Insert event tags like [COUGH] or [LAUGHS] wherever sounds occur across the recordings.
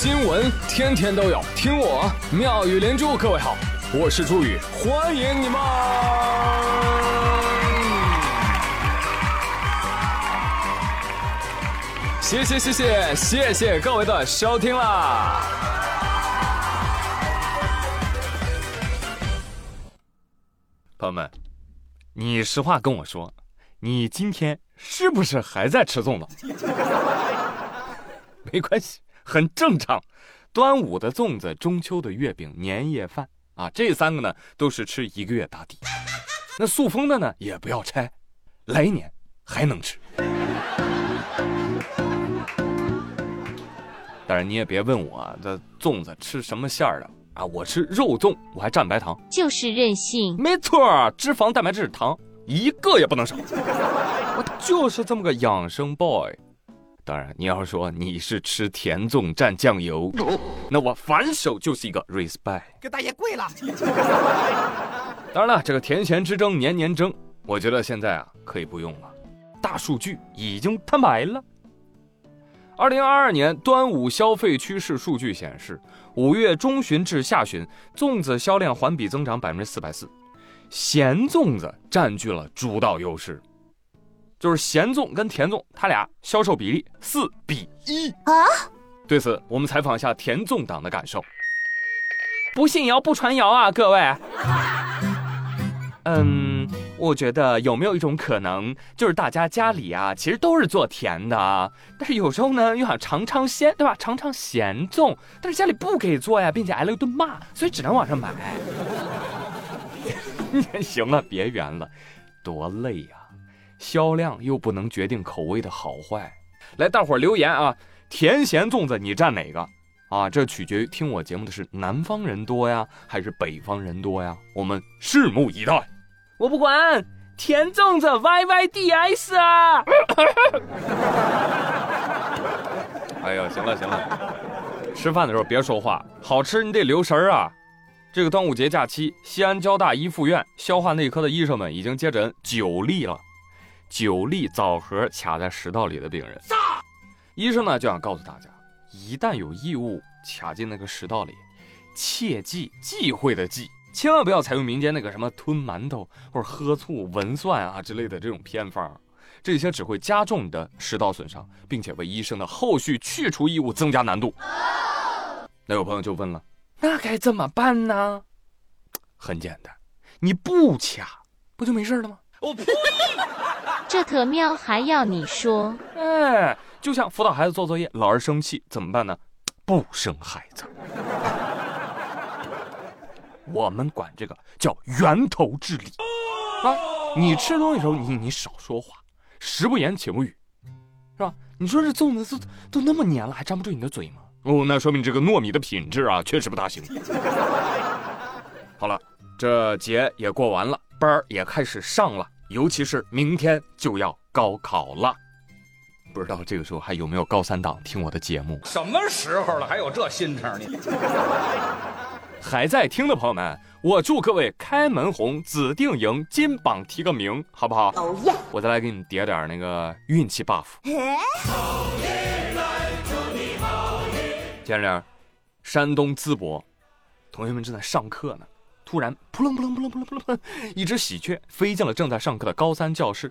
新闻天天都有，听我妙语连珠。各位好，我是朱宇，欢迎你们！谢谢谢谢谢谢各位的收听啦！朋友们，你实话跟我说，你今天是不是还在吃粽子？[LAUGHS] [LAUGHS] 没关系。很正常，端午的粽子、中秋的月饼、年夜饭啊，这三个呢都是吃一个月打底。那塑封的呢也不要拆，来年还能吃。当然你也别问我这粽子吃什么馅儿的啊，我吃肉粽，我还蘸白糖，就是任性。没错，脂肪、蛋白质、糖一个也不能少。我就是这么个养生 boy。当然，你要说你是吃甜粽蘸酱油，那我反手就是一个 respect，给大爷跪了。[LAUGHS] 当然了，这个甜咸之争年年争，我觉得现在啊可以不用了，大数据已经摊牌了。二零二二年端午消费趋势数据显示，五月中旬至下旬，粽子销量环比增长百分之四百四，咸粽子占据了主导优势。就是咸粽跟甜粽，它俩销售比例四比一啊。对此，我们采访一下甜粽党的感受。不信谣不传谣啊，各位。嗯，我觉得有没有一种可能，就是大家家里啊，其实都是做甜的，但是有时候呢又想尝尝鲜，对吧？尝尝咸粽，但是家里不给做呀，并且挨了一顿骂，所以只能网上买。[LAUGHS] 行了，别圆了，多累呀。销量又不能决定口味的好坏，来，大伙儿留言啊！甜咸粽子你占哪个啊？这取决于听我节目的是南方人多呀，还是北方人多呀？我们拭目以待。我不管，甜粽子 Y Y D S 啊！[LAUGHS] 哎呀，行了行了，吃饭的时候别说话，好吃你得留神啊！这个端午节假期，西安交大一附院消化内科的医生们已经接诊九例了。九粒枣核卡在食道里的病人，医生呢就想告诉大家，一旦有异物卡进那个食道里，切记忌讳的忌，千万不要采用民间那个什么吞馒头或者喝醋闻蒜啊之类的这种偏方，这些只会加重你的食道损伤，并且为医生的后续去除异物增加难度。那有朋友就问了，那该怎么办呢？很简单，你不卡不就没事了吗？我呸！这特喵，还要你说？哎，就像辅导孩子做作业，老是生气，怎么办呢？不生孩子。我们管这个叫源头治理啊！你吃东西的时候，你你少说话，食不言，寝不语，是吧？你说这粽子都都那么黏了，还粘不住你的嘴吗？哦，那说明这个糯米的品质啊，确实不大行。[LAUGHS] 好了，这节也过完了，班儿也开始上了。尤其是明天就要高考了，不知道这个时候还有没有高三党听我的节目？什么时候了，还有这心肠呢？还在听的朋友们，我祝各位开门红，指定赢，金榜题个名，好不好？哦耶！我再来给你叠点那个运气 buff。前两天，山东淄博，同学们正在上课呢。突然，扑棱扑棱扑棱扑棱扑棱，一只喜鹊飞进了正在上课的高三教室，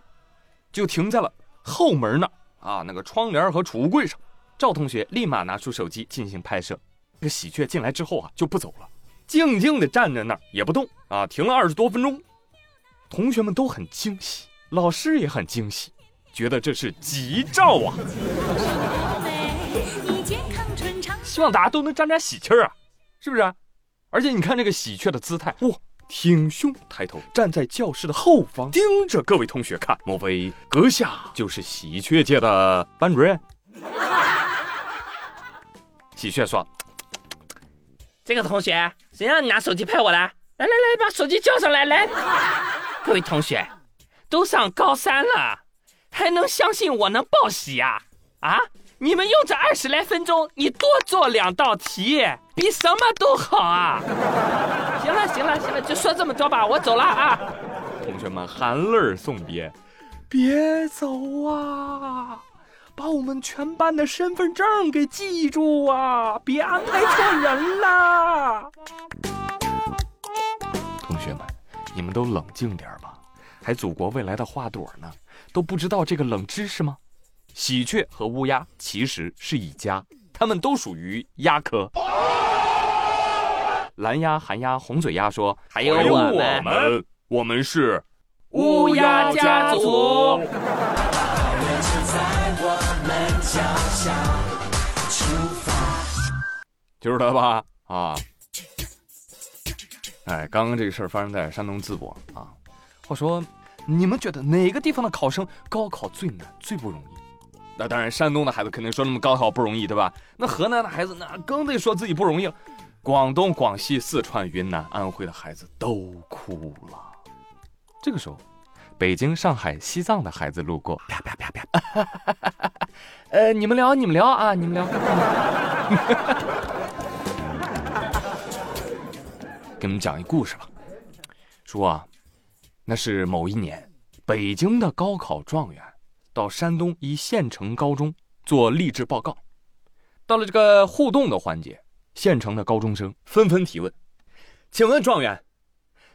就停在了后门那啊，那个窗帘和储物柜上。赵同学立马拿出手机进行拍摄。这个喜鹊进来之后啊，就不走了，静静地站在那儿也不动啊，停了二十多分钟。同学们都很惊喜，老师也很惊喜，觉得这是吉兆啊，希望大家都能沾沾喜气儿啊，是不是？而且你看这个喜鹊的姿态，哇，挺胸抬头，站在教室的后方，盯着各位同学看。莫非阁下就是喜鹊界的班主任？[LAUGHS] 喜鹊说：“这个同学，谁让你拿手机拍我的？来来来，把手机交上来！来，[LAUGHS] 各位同学，都上高三了，还能相信我能报喜呀？啊？”你们用这二十来分钟，你多做两道题，比什么都好啊！行了行了行了，就说这么多吧，我走了啊！同学们含泪送别，别走啊！把我们全班的身份证给记住啊，别安排错人啦！同学们，你们都冷静点吧，还祖国未来的花朵呢，都不知道这个冷知识吗？喜鹊和乌鸦其实是一家，它们都属于鸦科。蓝鸭、寒鸭、红嘴鸭说：“还有我们，我们，是乌鸦家族。”就是他吧？啊！哎，刚刚这个事儿发生在山东淄博啊。话说，你们觉得哪个地方的考生高考最难、最不容易？那当然，山东的孩子肯定说那么高考不容易，对吧？那河南的孩子那更得说自己不容易了。广东、广西、四川、云南、安徽的孩子都哭了。这个时候，北京、上海、西藏的孩子路过，啪啪啪啪，呃，你们聊，你们聊啊，你们聊。[LAUGHS] 给你们讲一故事吧，说啊，那是某一年，北京的高考状元到山东一县城高中做励志报告，到了这个互动的环节。县城的高中生纷纷提问：“请问状元，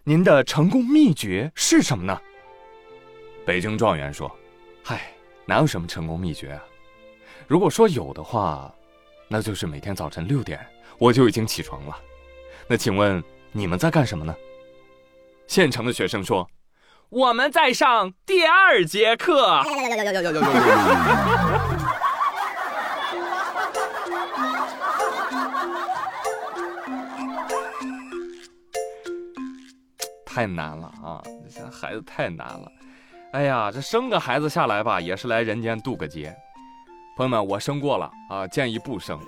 您的成功秘诀是什么呢？”北京状元说：“嗨，哪有什么成功秘诀啊？如果说有的话，那就是每天早晨六点我就已经起床了。那请问你们在干什么呢？”县城的学生说：“我们在上第二节课。[LAUGHS] ”太难了啊！这孩子太难了。哎呀，这生个孩子下来吧，也是来人间渡个劫。朋友们，我生过了啊，建议不生。